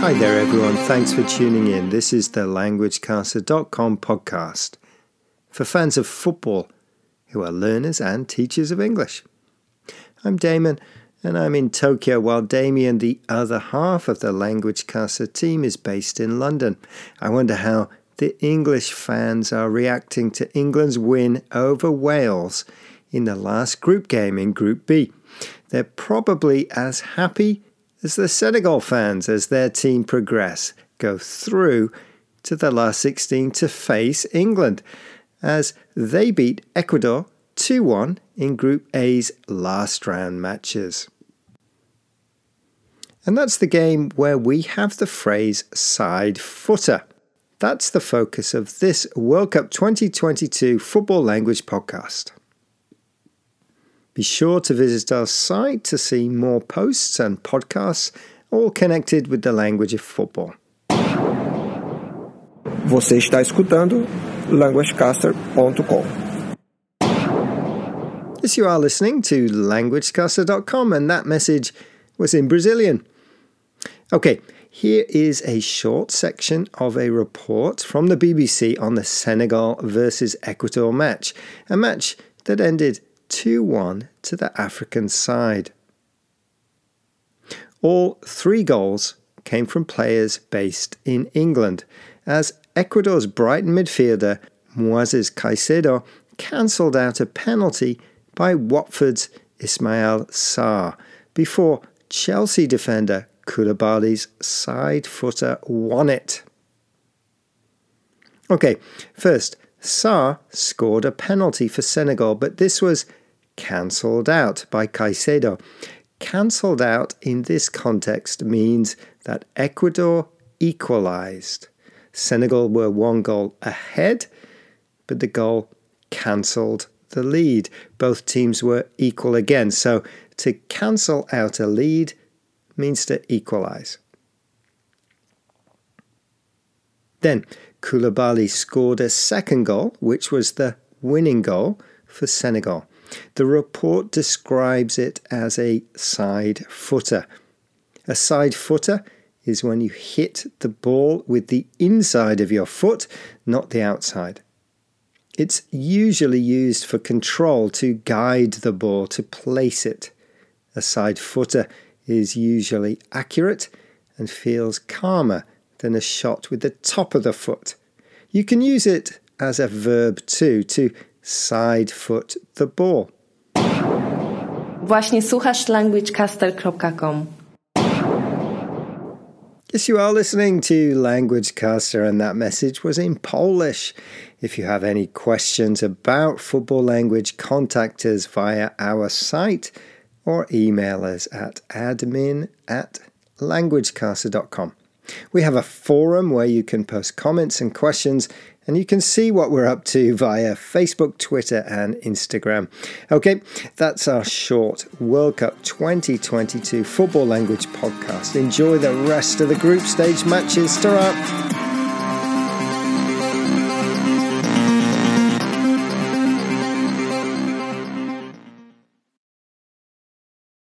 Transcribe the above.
Hi there, everyone. Thanks for tuning in. This is the LanguageCaster.com podcast for fans of football who are learners and teachers of English. I'm Damon, and I'm in Tokyo while Damien, the other half of the LanguageCaster team, is based in London. I wonder how the English fans are reacting to England's win over Wales in the last group game in Group B. They're probably as happy as the Senegal fans as their team progress go through to the last 16 to face England as they beat Ecuador 2 1 in Group A's last round matches. And that's the game where we have the phrase side footer. That's the focus of this World Cup 2022 Football Language podcast. Be sure to visit our site to see more posts and podcasts, all connected with the language of football. Você está escutando languagecaster.com. Yes, you are listening to languagecaster.com, and that message was in Brazilian. Okay, here is a short section of a report from the BBC on the Senegal versus Ecuador match, a match that ended 2 1 to the African side. All three goals came from players based in England, as Ecuador's Brighton midfielder Moises Caicedo cancelled out a penalty by Watford's Ismail Sarr before Chelsea defender Koulibaly's side footer won it. Okay, first, Sarr scored a penalty for Senegal, but this was cancelled out by Caicedo. Cancelled out in this context means that Ecuador equalised. Senegal were one goal ahead, but the goal cancelled the lead. Both teams were equal again. So to cancel out a lead means to equalise. Then Koulibaly scored a second goal, which was the winning goal for Senegal. The report describes it as a side footer. A side footer is when you hit the ball with the inside of your foot, not the outside. It's usually used for control to guide the ball to place it. A side footer is usually accurate and feels calmer than a shot with the top of the foot. You can use it as a verb too, to side foot the ball. Właśnie słuchasz languagecaster.com. Yes, you are listening to LanguageCaster, and that message was in Polish. If you have any questions about football language, contact us via our site or email us at admin at languagecaster.com. We have a forum where you can post comments and questions, and you can see what we're up to via Facebook, Twitter, and Instagram. Okay, that's our short World Cup 2022 football language podcast. Enjoy the rest of the group stage matches. Ta